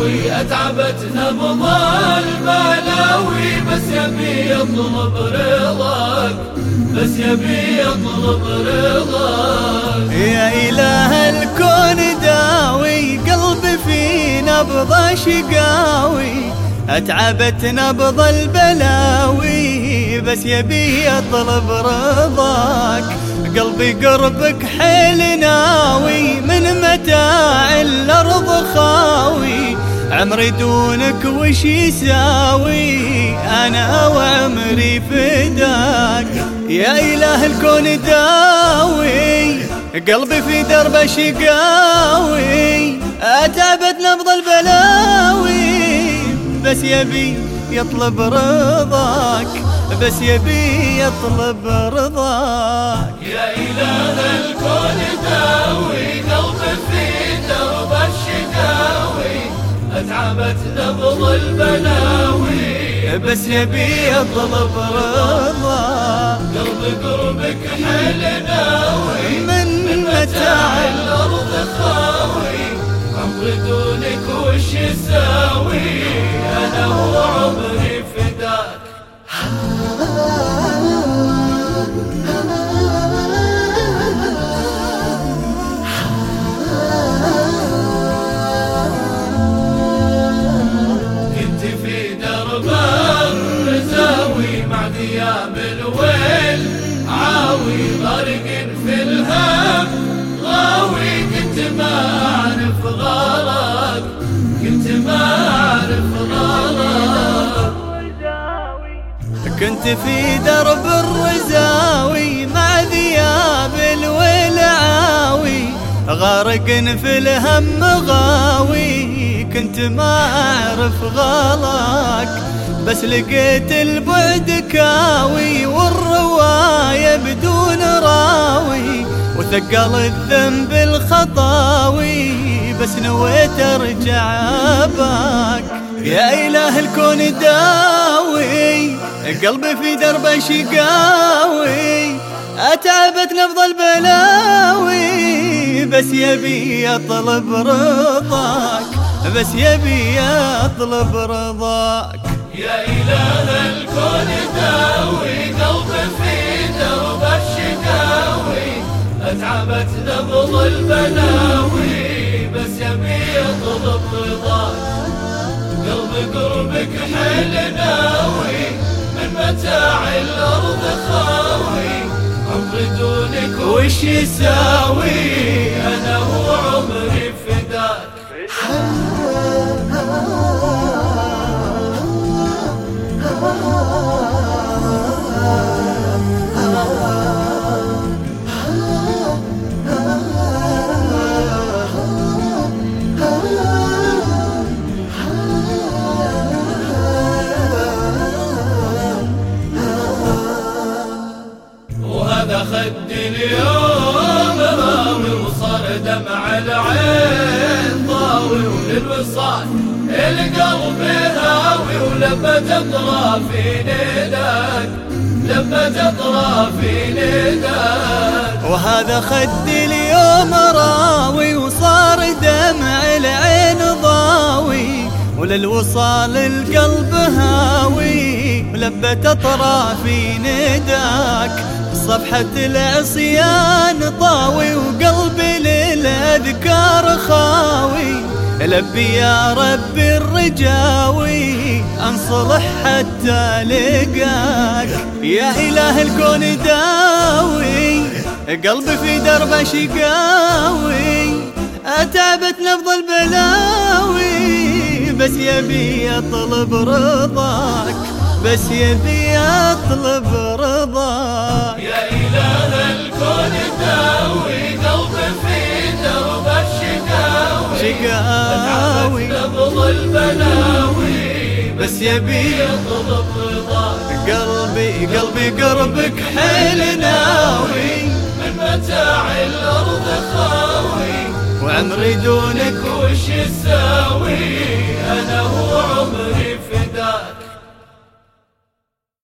شقاوي أتعبت نبض البلاوي بس يبي يطلب رضاك بس يبي يطلب رضاك. يا إله الكون داوي قلبي في نبض شقاوي. أتعبت نبض البلاوي بس يبي يطلب رضاك. قلبي قربك حيل ناوي من متاع الأرض خاوي. عمري دونك وش يساوي؟ أنا وعمري فداك. يا إله الكون داوي قلبي في درب شقاوي. أتعبت نبض البلاوي بس يبي يطلب رضاك. بس يبي يطلب رضاك يا إله الكون داوي قلبي في درب الشقاوي أتعبت نبض البلاوي. بس يبي يطلب رضاك قلب قربك حل ناوي. من متاع كنت ما أعرف غارك كنت في درب الرزاوي مع ذياب الولعاوي غارق في الهم غاوي. كنت ما أعرف غلاك بس لقيت البعد كاوي والرواية بدون راوي وثقل الذنب الخطاوي. بس نويت أرجع اباك يا إله الكون داوي قلبي في درب شقاوي. أتعبت نبض البلاوي بس يبي يطلب رضاك. بس يبي يطلب رضاك. يا إله الكون داوي قلبي في درب الشقاوي أتعبت نبض البلاوي. بس يبي يطلب رضاك قلب قربك حل ناوي من متاع الأرض خاوي. عمري دونك وش يساوي؟ أنا وعمري خد اليوم راوي وصار دمع العين ضاوي وللوصال. القلب هاوي ولما تطرى في نداك لما تطرى في نداك وهذا خد اليوم راوي وصار دمع العين ضاوي. وللوصال القلب هاوي ولبة تطرى في نداك صفحة العصيان طاوي وقلبي للأذكار خاوي. لبي يا ربي الرجاوي انصلح حتى لقاك. يا إله الكون داوي قلبي في درب شقاوي. أتعبت نبض البلاوي بس يبي يطلب رضاك. بس يبي يطلب الشقاوي شقاوي نبض البلاوي بس يبي يطلب رضاك قلبي قلبي قربك حيل ناوي. من متاع الأرض خاوي. وعمري دونك وش يساوي؟